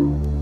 you.